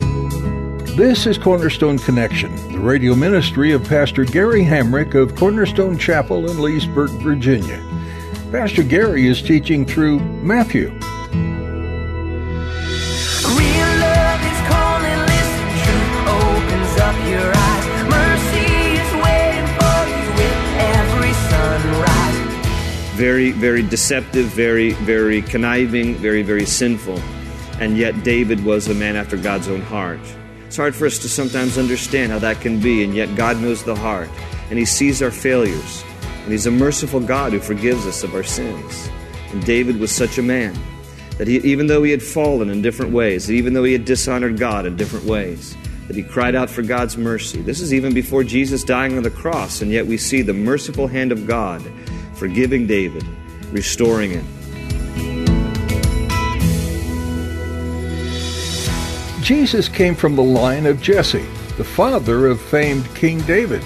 This is Cornerstone Connection, the radio ministry of Pastor Gary Hamrick of Cornerstone Chapel in Leesburg, Virginia. Pastor Gary is teaching through Matthew. Real love is calling, listen, truth opens up your eyes. Mercy is waiting for you with every sunrise. very, very deceptive, very, very conniving, very, very sinful. And yet David was a man after God's own heart. It's hard for us to sometimes understand how that can be, and yet God knows the heart, and He sees our failures, and He's a merciful God who forgives us of our sins. And David was such a man that he, even though he had fallen in different ways, that even though he had dishonored God in different ways, that he cried out for God's mercy. This is even before Jesus dying on the cross, and yet we see the merciful hand of God forgiving David, restoring him. Jesus came from the line of Jesse, the father of famed King David.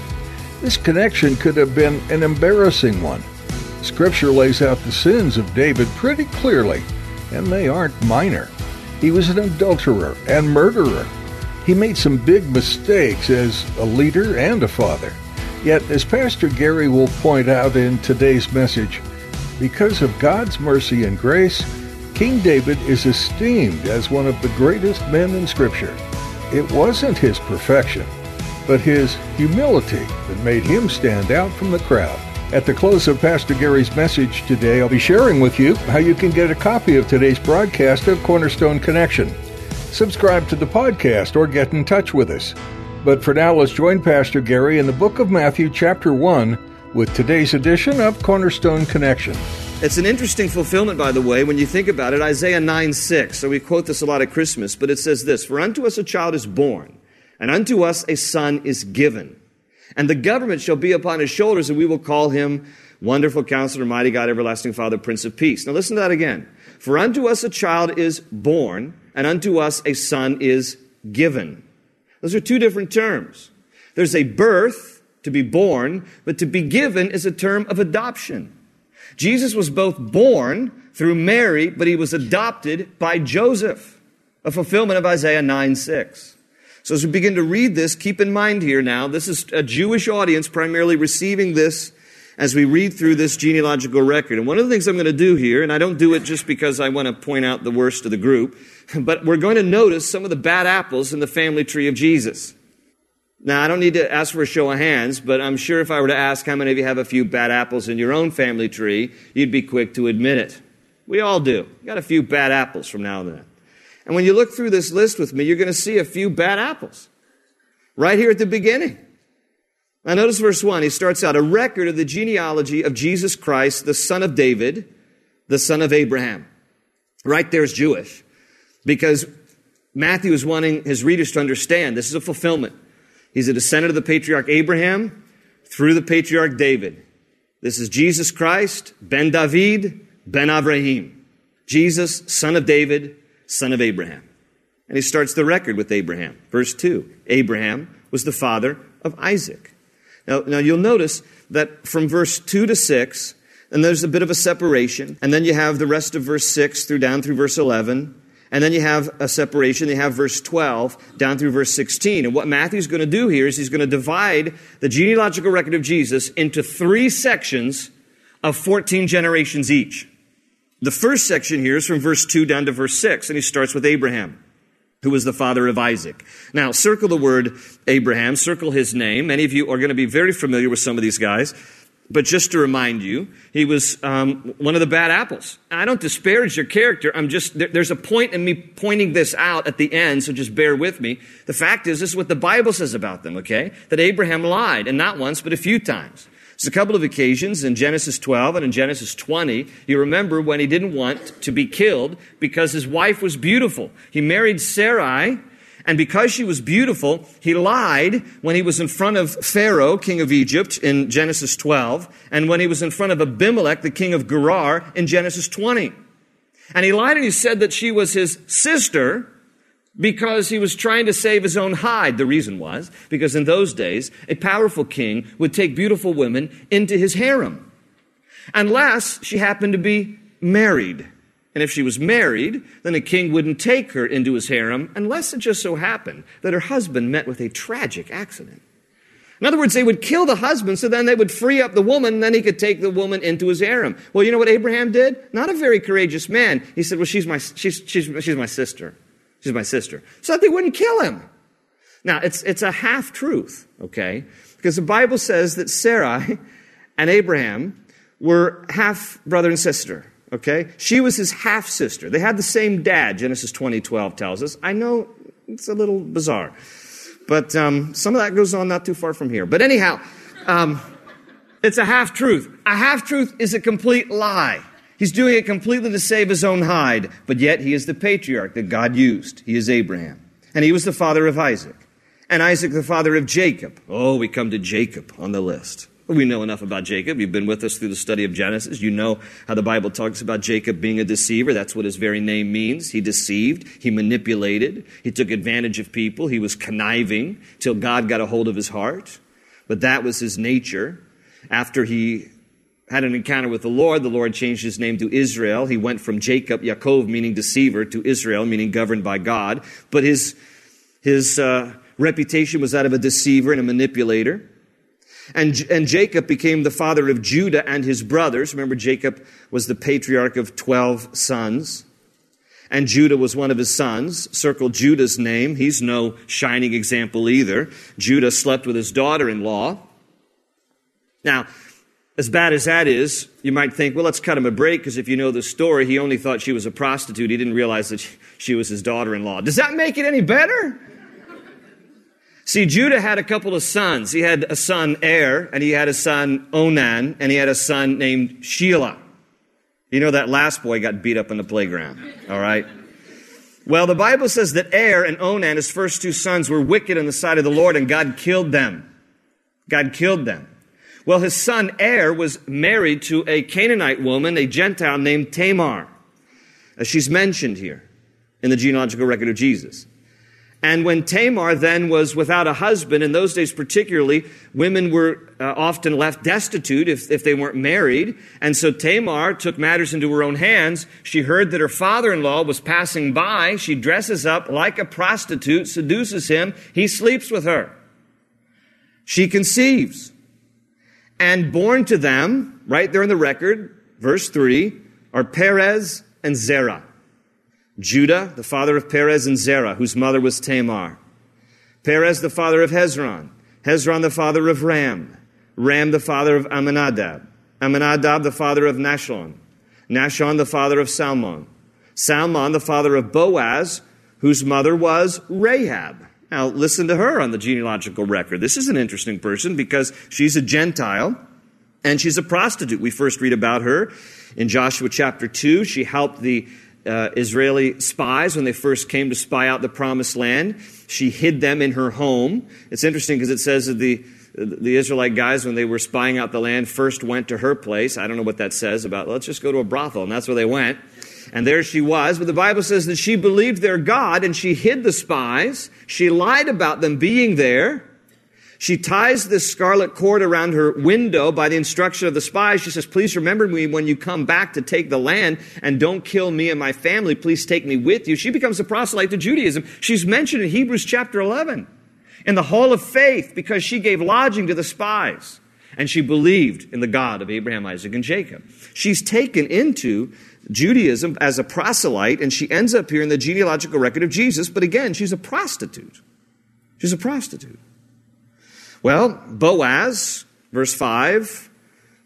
This connection could have been an embarrassing one. Scripture lays out the sins of David pretty clearly, and they aren't minor. He was an adulterer and murderer. He made some big mistakes as a leader and a father. Yet, as Pastor Gary will point out in today's message, because of God's mercy and grace, King David is esteemed as one of the greatest men in Scripture. It wasn't his perfection, but his humility that made him stand out from the crowd. At the close of Pastor Gary's message today, I'll be sharing with you how you can get a copy of today's broadcast of Cornerstone Connection. Subscribe to the podcast or get in touch with us. But for now, let's join Pastor Gary in the book of Matthew, chapter 1, with today's edition of Cornerstone Connection. It's an interesting fulfillment, by the way, when you think about it. Isaiah 9 6. So we quote this a lot at Christmas, but it says this For unto us a child is born, and unto us a son is given. And the government shall be upon his shoulders, and we will call him Wonderful Counselor, Mighty God, Everlasting Father, Prince of Peace. Now listen to that again. For unto us a child is born, and unto us a son is given. Those are two different terms. There's a birth, to be born, but to be given is a term of adoption. Jesus was both born through Mary, but he was adopted by Joseph, a fulfillment of Isaiah 9 6. So as we begin to read this, keep in mind here now, this is a Jewish audience primarily receiving this as we read through this genealogical record. And one of the things I'm going to do here, and I don't do it just because I want to point out the worst of the group, but we're going to notice some of the bad apples in the family tree of Jesus. Now, I don't need to ask for a show of hands, but I'm sure if I were to ask how many of you have a few bad apples in your own family tree, you'd be quick to admit it. We all do. You got a few bad apples from now and then. And when you look through this list with me, you're going to see a few bad apples. Right here at the beginning. Now notice verse 1. He starts out a record of the genealogy of Jesus Christ, the son of David, the son of Abraham. Right there is Jewish. Because Matthew is wanting his readers to understand this is a fulfillment. He's a descendant of the patriarch Abraham through the patriarch David. This is Jesus Christ, Ben David, Ben Avraham. Jesus, son of David, son of Abraham. And he starts the record with Abraham. Verse 2 Abraham was the father of Isaac. Now, now you'll notice that from verse 2 to 6, and there's a bit of a separation, and then you have the rest of verse 6 through down through verse 11, and then you have a separation. You have verse 12 down through verse 16. And what Matthew's going to do here is he's going to divide the genealogical record of Jesus into three sections of 14 generations each. The first section here is from verse 2 down to verse 6, and he starts with Abraham who was the father of Isaac. Now, circle the word Abraham, circle his name. Many of you are going to be very familiar with some of these guys. But just to remind you, he was um, one of the bad apples. I don't disparage your character. I'm just, there, there's a point in me pointing this out at the end, so just bear with me. The fact is, this is what the Bible says about them, okay? That Abraham lied, and not once, but a few times. There's a couple of occasions in Genesis 12 and in Genesis 20. You remember when he didn't want to be killed because his wife was beautiful. He married Sarai, And because she was beautiful, he lied when he was in front of Pharaoh, king of Egypt, in Genesis 12, and when he was in front of Abimelech, the king of Gerar, in Genesis 20. And he lied and he said that she was his sister because he was trying to save his own hide. The reason was because in those days, a powerful king would take beautiful women into his harem, unless she happened to be married. And if she was married, then a king wouldn't take her into his harem unless it just so happened that her husband met with a tragic accident. In other words, they would kill the husband, so then they would free up the woman, and then he could take the woman into his harem. Well, you know what Abraham did? Not a very courageous man. He said, Well, she's my, she's, she's, she's my sister. She's my sister. So that they wouldn't kill him. Now, it's, it's a half truth, okay? Because the Bible says that Sarai and Abraham were half brother and sister. Okay? She was his half sister. They had the same dad, Genesis 20, 12 tells us. I know it's a little bizarre, but um, some of that goes on not too far from here. But anyhow, um, it's a half truth. A half truth is a complete lie. He's doing it completely to save his own hide, but yet he is the patriarch that God used. He is Abraham. And he was the father of Isaac. And Isaac, the father of Jacob. Oh, we come to Jacob on the list. We know enough about Jacob. You've been with us through the study of Genesis. You know how the Bible talks about Jacob being a deceiver. That's what his very name means. He deceived. He manipulated. He took advantage of people. He was conniving till God got a hold of his heart. But that was his nature. After he had an encounter with the Lord, the Lord changed his name to Israel. He went from Jacob, Yaakov, meaning deceiver, to Israel, meaning governed by God. But his, his uh, reputation was that of a deceiver and a manipulator. And, and Jacob became the father of Judah and his brothers. Remember, Jacob was the patriarch of 12 sons. And Judah was one of his sons. Circle Judah's name. He's no shining example either. Judah slept with his daughter in law. Now, as bad as that is, you might think, well, let's cut him a break because if you know the story, he only thought she was a prostitute. He didn't realize that she was his daughter in law. Does that make it any better? See, Judah had a couple of sons. He had a son, Er, and he had a son, Onan, and he had a son named Shelah. You know that last boy got beat up in the playground, all right? Well, the Bible says that Er and Onan, his first two sons, were wicked in the sight of the Lord, and God killed them. God killed them. Well, his son Er was married to a Canaanite woman, a Gentile named Tamar. As she's mentioned here in the genealogical record of Jesus. And when Tamar then was without a husband, in those days particularly, women were uh, often left destitute if, if they weren't married. And so Tamar took matters into her own hands. She heard that her father in law was passing by. She dresses up like a prostitute, seduces him. He sleeps with her. She conceives. And born to them, right there in the record, verse 3, are Perez and Zerah. Judah, the father of Perez and Zerah, whose mother was Tamar. Perez, the father of Hezron. Hezron, the father of Ram. Ram, the father of Amminadab. Amminadab, the father of Nahshon. Nahshon, the father of Salmon. Salmon, the father of Boaz, whose mother was Rahab. Now, listen to her on the genealogical record. This is an interesting person because she's a Gentile and she's a prostitute. We first read about her in Joshua chapter 2. She helped the uh, Israeli spies when they first came to spy out the promised land. She hid them in her home. It's interesting because it says that the the Israelite guys, when they were spying out the land, first went to her place. I don't know what that says about, let's just go to a brothel. And that's where they went. And there she was. But the Bible says that she believed their God and she hid the spies. She lied about them being there. She ties this scarlet cord around her window by the instruction of the spies. She says, Please remember me when you come back to take the land and don't kill me and my family. Please take me with you. She becomes a proselyte to Judaism. She's mentioned in Hebrews chapter 11 in the hall of faith because she gave lodging to the spies and she believed in the God of Abraham, Isaac, and Jacob. She's taken into Judaism as a proselyte and she ends up here in the genealogical record of Jesus, but again, she's a prostitute. She's a prostitute. Well, Boaz, verse 5,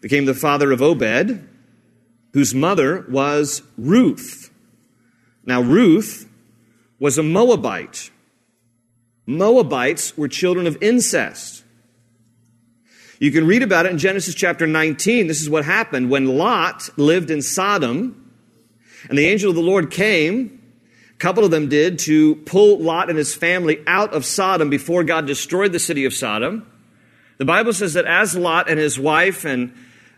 became the father of Obed, whose mother was Ruth. Now, Ruth was a Moabite. Moabites were children of incest. You can read about it in Genesis chapter 19. This is what happened when Lot lived in Sodom, and the angel of the Lord came couple of them did to pull Lot and his family out of Sodom before God destroyed the city of Sodom. The Bible says that as Lot and his wife and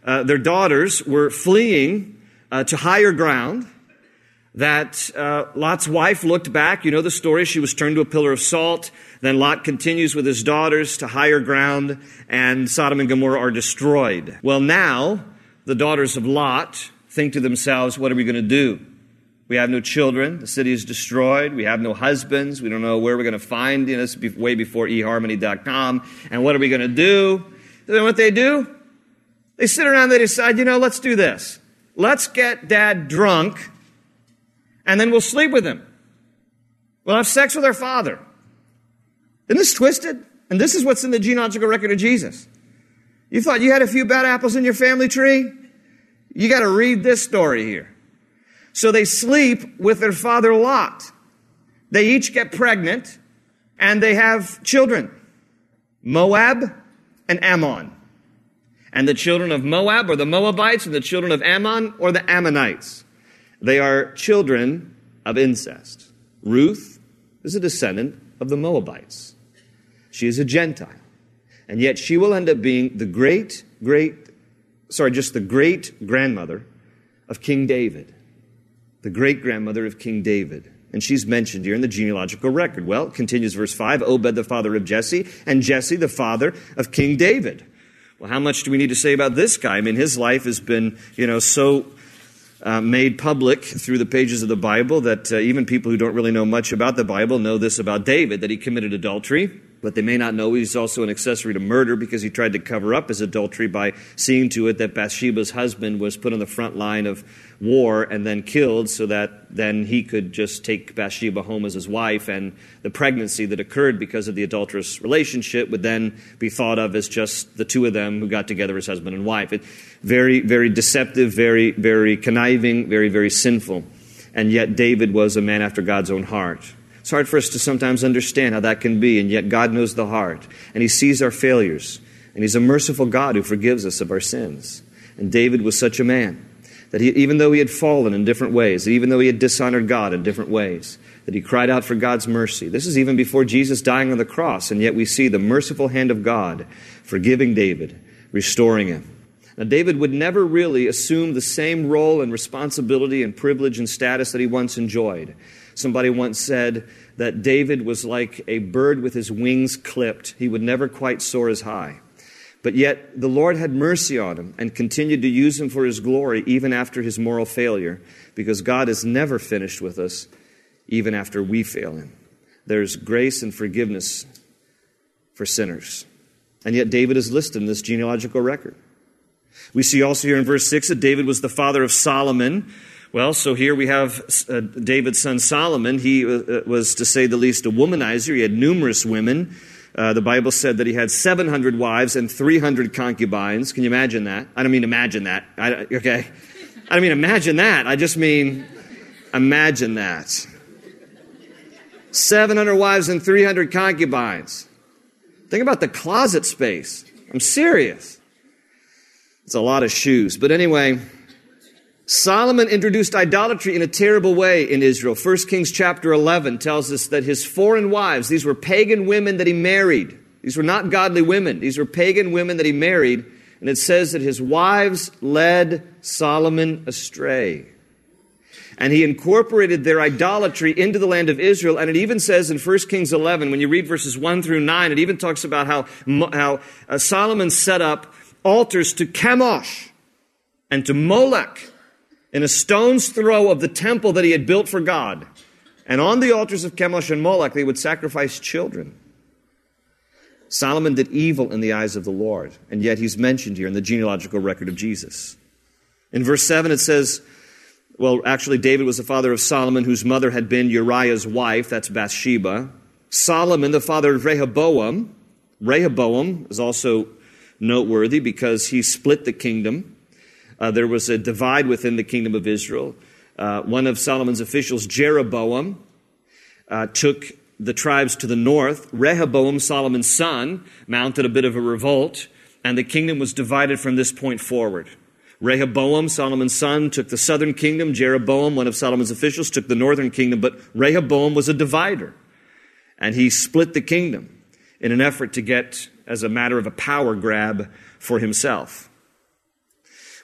uh, their daughters were fleeing uh, to higher ground, that uh, Lot's wife looked back. You know the story. She was turned to a pillar of salt. Then Lot continues with his daughters to higher ground, and Sodom and Gomorrah are destroyed. Well, now the daughters of Lot think to themselves, what are we going to do? We have no children. The city is destroyed. We have no husbands. We don't know where we're going to find. You know, this is way before eharmony.com. And what are we going to do? Then what they do? They sit around, they decide, you know, let's do this. Let's get dad drunk, and then we'll sleep with him. We'll have sex with our father. Isn't this twisted? And this is what's in the genealogical record of Jesus. You thought you had a few bad apples in your family tree? You got to read this story here. So they sleep with their father Lot. They each get pregnant and they have children Moab and Ammon. And the children of Moab are the Moabites, and the children of Ammon are the Ammonites. They are children of incest. Ruth is a descendant of the Moabites. She is a Gentile. And yet she will end up being the great, great, sorry, just the great grandmother of King David the great grandmother of King David. And she's mentioned here in the genealogical record. Well, continues verse 5 Obed, the father of Jesse, and Jesse, the father of King David. Well, how much do we need to say about this guy? I mean, his life has been, you know, so uh, made public through the pages of the Bible that uh, even people who don't really know much about the Bible know this about David that he committed adultery but they may not know he's also an accessory to murder because he tried to cover up his adultery by seeing to it that Bathsheba's husband was put on the front line of war and then killed so that then he could just take Bathsheba home as his wife and the pregnancy that occurred because of the adulterous relationship would then be thought of as just the two of them who got together as husband and wife. It, very, very deceptive, very, very conniving, very, very sinful. And yet David was a man after God's own heart. It's hard for us to sometimes understand how that can be, and yet God knows the heart. And He sees our failures. And He's a merciful God who forgives us of our sins. And David was such a man that he, even though he had fallen in different ways, even though he had dishonored God in different ways, that he cried out for God's mercy. This is even before Jesus dying on the cross, and yet we see the merciful hand of God forgiving David, restoring him. Now, David would never really assume the same role and responsibility and privilege and status that he once enjoyed. Somebody once said that David was like a bird with his wings clipped. He would never quite soar as high. But yet the Lord had mercy on him and continued to use him for his glory even after his moral failure, because God is never finished with us even after we fail him. There's grace and forgiveness for sinners. And yet David is listed in this genealogical record. We see also here in verse 6 that David was the father of Solomon, well, so here we have uh, David's son Solomon. He uh, was, to say the least, a womanizer. He had numerous women. Uh, the Bible said that he had 700 wives and 300 concubines. Can you imagine that? I don't mean imagine that. I, okay. I don't mean imagine that. I just mean imagine that. 700 wives and 300 concubines. Think about the closet space. I'm serious. It's a lot of shoes. But anyway, Solomon introduced idolatry in a terrible way in Israel. 1 Kings chapter 11 tells us that his foreign wives, these were pagan women that he married. These were not godly women. These were pagan women that he married. And it says that his wives led Solomon astray. And he incorporated their idolatry into the land of Israel. And it even says in 1 Kings 11, when you read verses 1 through 9, it even talks about how, how uh, Solomon set up altars to Chemosh and to Molech in a stone's throw of the temple that he had built for God. And on the altars of Chemosh and Moloch, they would sacrifice children. Solomon did evil in the eyes of the Lord, and yet he's mentioned here in the genealogical record of Jesus. In verse 7, it says, well, actually, David was the father of Solomon, whose mother had been Uriah's wife, that's Bathsheba. Solomon, the father of Rehoboam. Rehoboam is also noteworthy because he split the kingdom. Uh, there was a divide within the kingdom of Israel. Uh, one of Solomon's officials, Jeroboam, uh, took the tribes to the north. Rehoboam, Solomon's son, mounted a bit of a revolt, and the kingdom was divided from this point forward. Rehoboam, Solomon's son, took the southern kingdom. Jeroboam, one of Solomon's officials, took the northern kingdom. But Rehoboam was a divider. And he split the kingdom in an effort to get, as a matter of a power grab, for himself.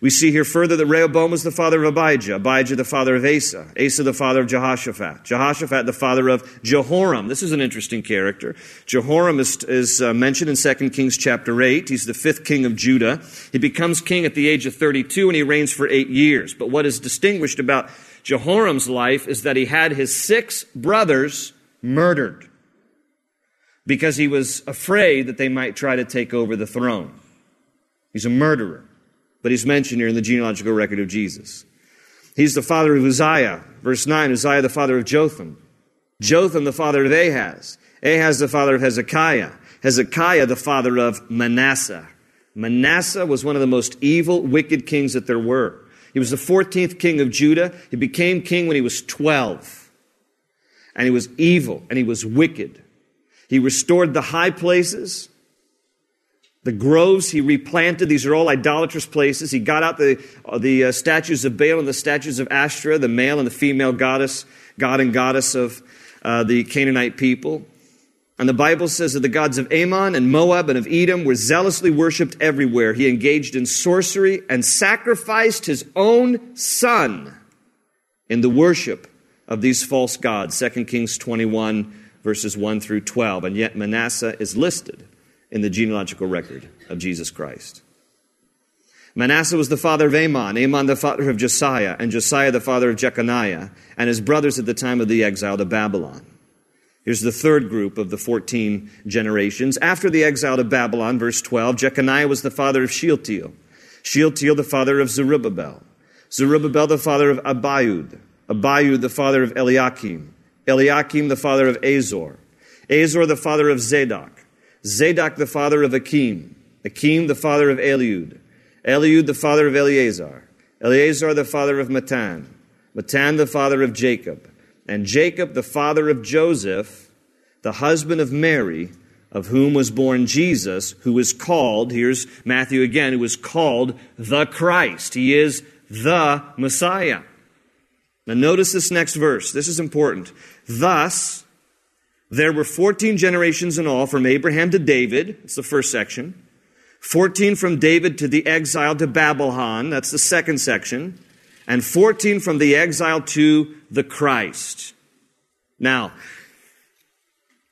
We see here further that Rehoboam was the father of Abijah, Abijah the father of Asa, Asa the father of Jehoshaphat, Jehoshaphat the father of Jehoram. This is an interesting character. Jehoram is, is uh, mentioned in 2 Kings chapter 8. He's the fifth king of Judah. He becomes king at the age of 32 and he reigns for eight years. But what is distinguished about Jehoram's life is that he had his six brothers murdered because he was afraid that they might try to take over the throne. He's a murderer but he's mentioned here in the genealogical record of Jesus. He's the father of Uzziah. Verse 9, Uzziah the father of Jotham. Jotham the father of Ahaz. Ahaz the father of Hezekiah. Hezekiah the father of Manasseh. Manasseh was one of the most evil, wicked kings that there were. He was the 14th king of Judah. He became king when he was 12. And he was evil and he was wicked. He restored the high places. The groves he replanted, these are all idolatrous places. He got out the, uh, the uh, statues of Baal and the statues of Ashtoreth, the male and the female goddess, god and goddess of uh, the Canaanite people. And the Bible says that the gods of Ammon and Moab and of Edom were zealously worshipped everywhere. He engaged in sorcery and sacrificed his own son in the worship of these false gods. 2 Kings 21, verses 1 through 12. And yet Manasseh is listed in the genealogical record of Jesus Christ. Manasseh was the father of Amon, Amon the father of Josiah, and Josiah the father of Jeconiah, and his brothers at the time of the exile to Babylon. Here's the third group of the 14 generations. After the exile to Babylon, verse 12, Jeconiah was the father of Shealtiel, Shealtiel the father of Zerubbabel, Zerubbabel the father of Abiud, Abiud the father of Eliakim, Eliakim the father of Azor, Azor the father of Zadok, Zadok the father of Akim, Akim the father of Eliud, Eliud the father of Eleazar, Eleazar the father of Matan, Matan the father of Jacob, and Jacob the father of Joseph, the husband of Mary, of whom was born Jesus, who is called, here's Matthew again, who is called the Christ. He is the Messiah. Now notice this next verse. This is important. Thus, there were 14 generations in all from Abraham to David. That's the first section. 14 from David to the exile to Babylon. That's the second section. And 14 from the exile to the Christ. Now,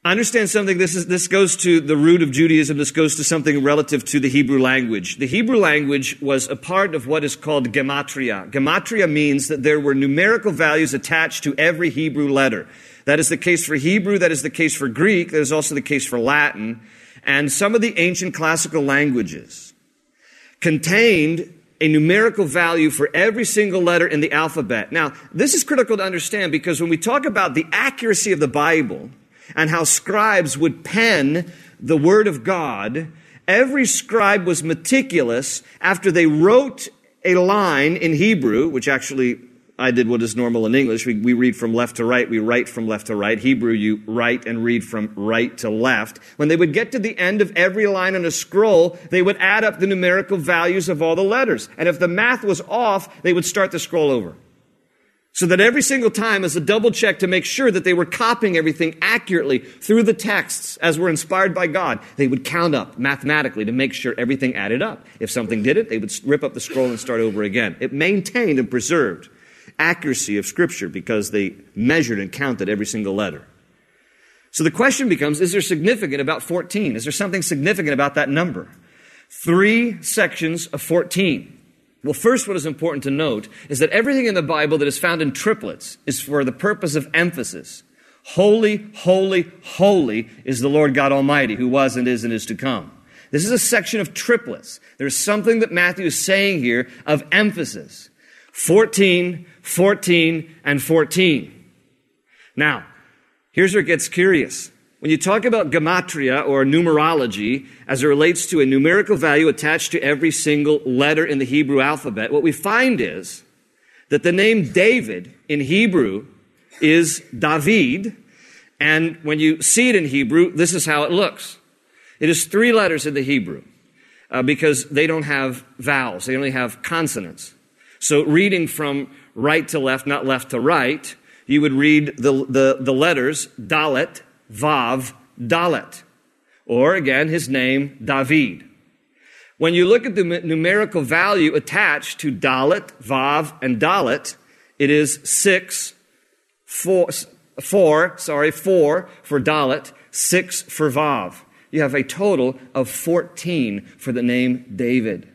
understand something. This, is, this goes to the root of Judaism. This goes to something relative to the Hebrew language. The Hebrew language was a part of what is called gematria. Gematria means that there were numerical values attached to every Hebrew letter. That is the case for Hebrew, that is the case for Greek, that is also the case for Latin, and some of the ancient classical languages contained a numerical value for every single letter in the alphabet. Now, this is critical to understand because when we talk about the accuracy of the Bible and how scribes would pen the Word of God, every scribe was meticulous after they wrote a line in Hebrew, which actually I did what is normal in English. We, we read from left to right. We write from left to right. Hebrew, you write and read from right to left. When they would get to the end of every line on a scroll, they would add up the numerical values of all the letters. And if the math was off, they would start the scroll over. So that every single time as a double check to make sure that they were copying everything accurately through the texts as were inspired by God, they would count up mathematically to make sure everything added up. If something didn't, they would rip up the scroll and start over again. It maintained and preserved accuracy of Scripture because they measured and counted every single letter. So the question becomes is there significant about 14? Is there something significant about that number? Three sections of 14. Well, first, what is important to note is that everything in the Bible that is found in triplets is for the purpose of emphasis. Holy, holy, holy is the Lord God Almighty, who was and is and is to come. This is a section of triplets. There's something that Matthew is saying here of emphasis. 14, 14, and 14. Now, here's where it gets curious. When you talk about gematria or numerology as it relates to a numerical value attached to every single letter in the Hebrew alphabet, what we find is that the name David in Hebrew is David. And when you see it in Hebrew, this is how it looks. It is three letters in the Hebrew. uh, because they don't have vowels, they only have consonants. So reading from right to left, not left to right, you would read the, the, the letters Dalet, Vav, Dalet. Or again, his name, David. When you look at the numerical value attached to Dalet, Vav, and Dalet, it is six, four, four, sorry, four for Dalet, six for Vav. You have a total of 14 for the name David.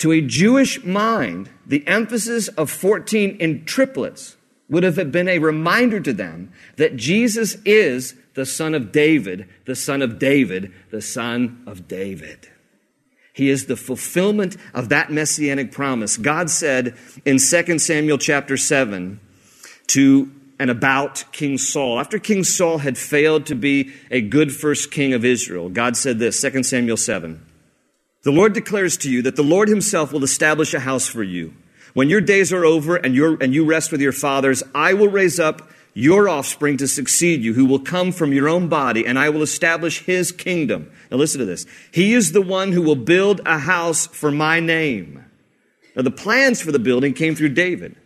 To a Jewish mind, the emphasis of 14 in triplets would have been a reminder to them that Jesus is the son of David, the son of David, the son of David. He is the fulfillment of that messianic promise. God said in 2 Samuel chapter 7 to and about King Saul. After King Saul had failed to be a good first king of Israel, God said this, 2 Samuel 7. The Lord declares to you that the Lord himself will establish a house for you. When your days are over and, and you rest with your fathers, I will raise up your offspring to succeed you, who will come from your own body, and I will establish his kingdom. Now listen to this. He is the one who will build a house for my name. Now the plans for the building came through David.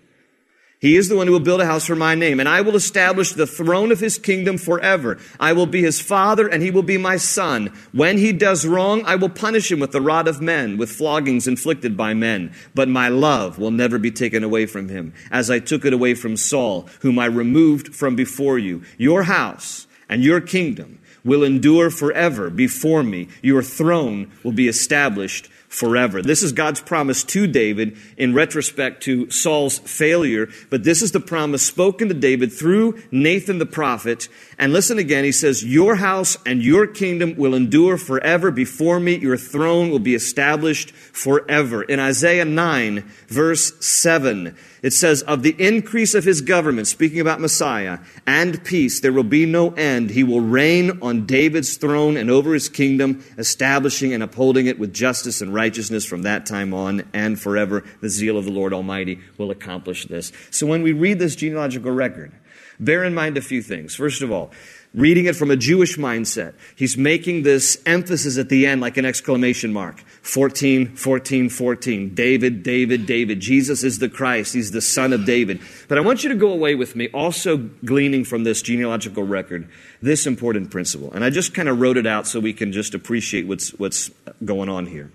He is the one who will build a house for my name, and I will establish the throne of his kingdom forever. I will be his father, and he will be my son. When he does wrong, I will punish him with the rod of men, with floggings inflicted by men. But my love will never be taken away from him, as I took it away from Saul, whom I removed from before you. Your house and your kingdom will endure forever before me. Your throne will be established forever. This is God's promise to David in retrospect to Saul's failure, but this is the promise spoken to David through Nathan the prophet. And listen again, he says, Your house and your kingdom will endure forever before me. Your throne will be established forever. In Isaiah 9, verse 7, it says, Of the increase of his government, speaking about Messiah, and peace, there will be no end. He will reign on David's throne and over his kingdom, establishing and upholding it with justice and righteousness from that time on and forever. The zeal of the Lord Almighty will accomplish this. So when we read this genealogical record, bear in mind a few things. First of all, reading it from a Jewish mindset. He's making this emphasis at the end like an exclamation mark. 14, 14, 14. David, David, David. Jesus is the Christ. He's the son of David. But I want you to go away with me also gleaning from this genealogical record this important principle. And I just kind of wrote it out so we can just appreciate what's, what's going on here.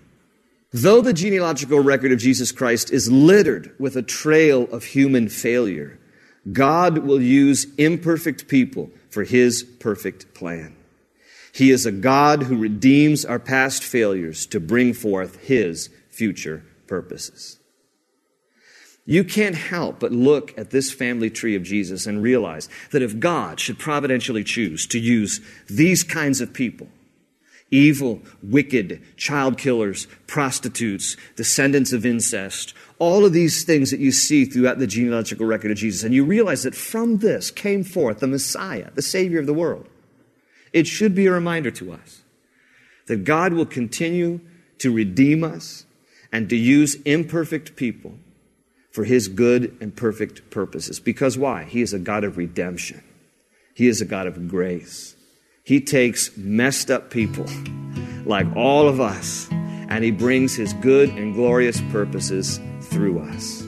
Though the genealogical record of Jesus Christ is littered with a trail of human failure, God will use imperfect people for his perfect plan. He is a God who redeems our past failures to bring forth his future purposes. You can't help but look at this family tree of Jesus and realize that if God should providentially choose to use these kinds of people, evil, wicked, child killers, prostitutes, descendants of incest, all of these things that you see throughout the genealogical record of Jesus, and you realize that from this came forth the Messiah, the Savior of the world. It should be a reminder to us that God will continue to redeem us and to use imperfect people for his good and perfect purposes. Because why? He is a God of redemption. He is a God of grace. He takes messed up people like all of us and he brings his good and glorious purposes through us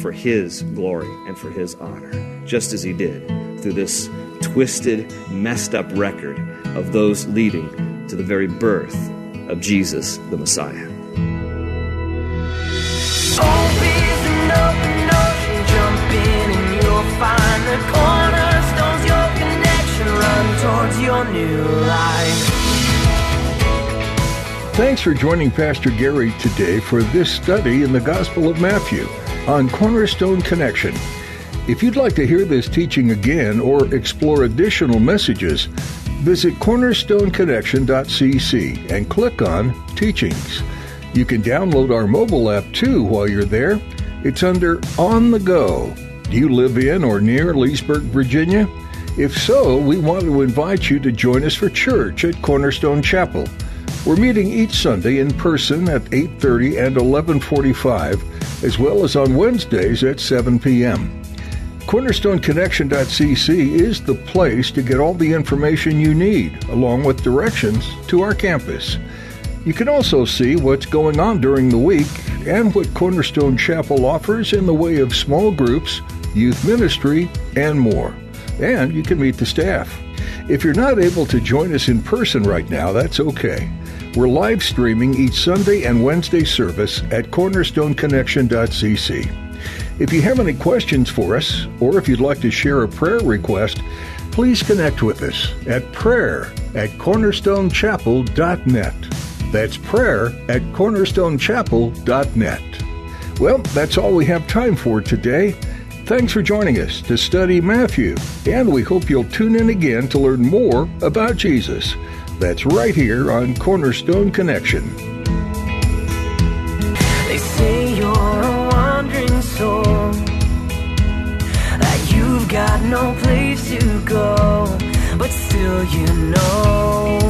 for His glory and for His honor, just as He did through this twisted, messed up record of those leading to the very birth of Jesus the Messiah. towards your new life. Thanks for joining Pastor Gary today for this study in the Gospel of Matthew on Cornerstone Connection. If you'd like to hear this teaching again or explore additional messages, visit cornerstoneconnection.cc and click on Teachings. You can download our mobile app too while you're there. It's under On the Go. Do you live in or near Leesburg, Virginia? If so, we want to invite you to join us for church at Cornerstone Chapel. We're meeting each Sunday in person at 8:30 and 11:45, as well as on Wednesdays at 7 p.m. CornerstoneConnection.cc is the place to get all the information you need, along with directions to our campus. You can also see what's going on during the week and what Cornerstone Chapel offers in the way of small groups, youth ministry, and more. And you can meet the staff. If you're not able to join us in person right now, that's okay. We're live streaming each Sunday and Wednesday service at cornerstoneconnection.cc. If you have any questions for us, or if you'd like to share a prayer request, please connect with us at prayer at cornerstonechapel.net. That's prayer at cornerstonechapel.net. Well, that's all we have time for today. Thanks for joining us to study Matthew, and we hope you'll tune in again to learn more about Jesus. That's right here on Cornerstone Connection. They say you're a wandering soul, that you've got no place to go, but still you know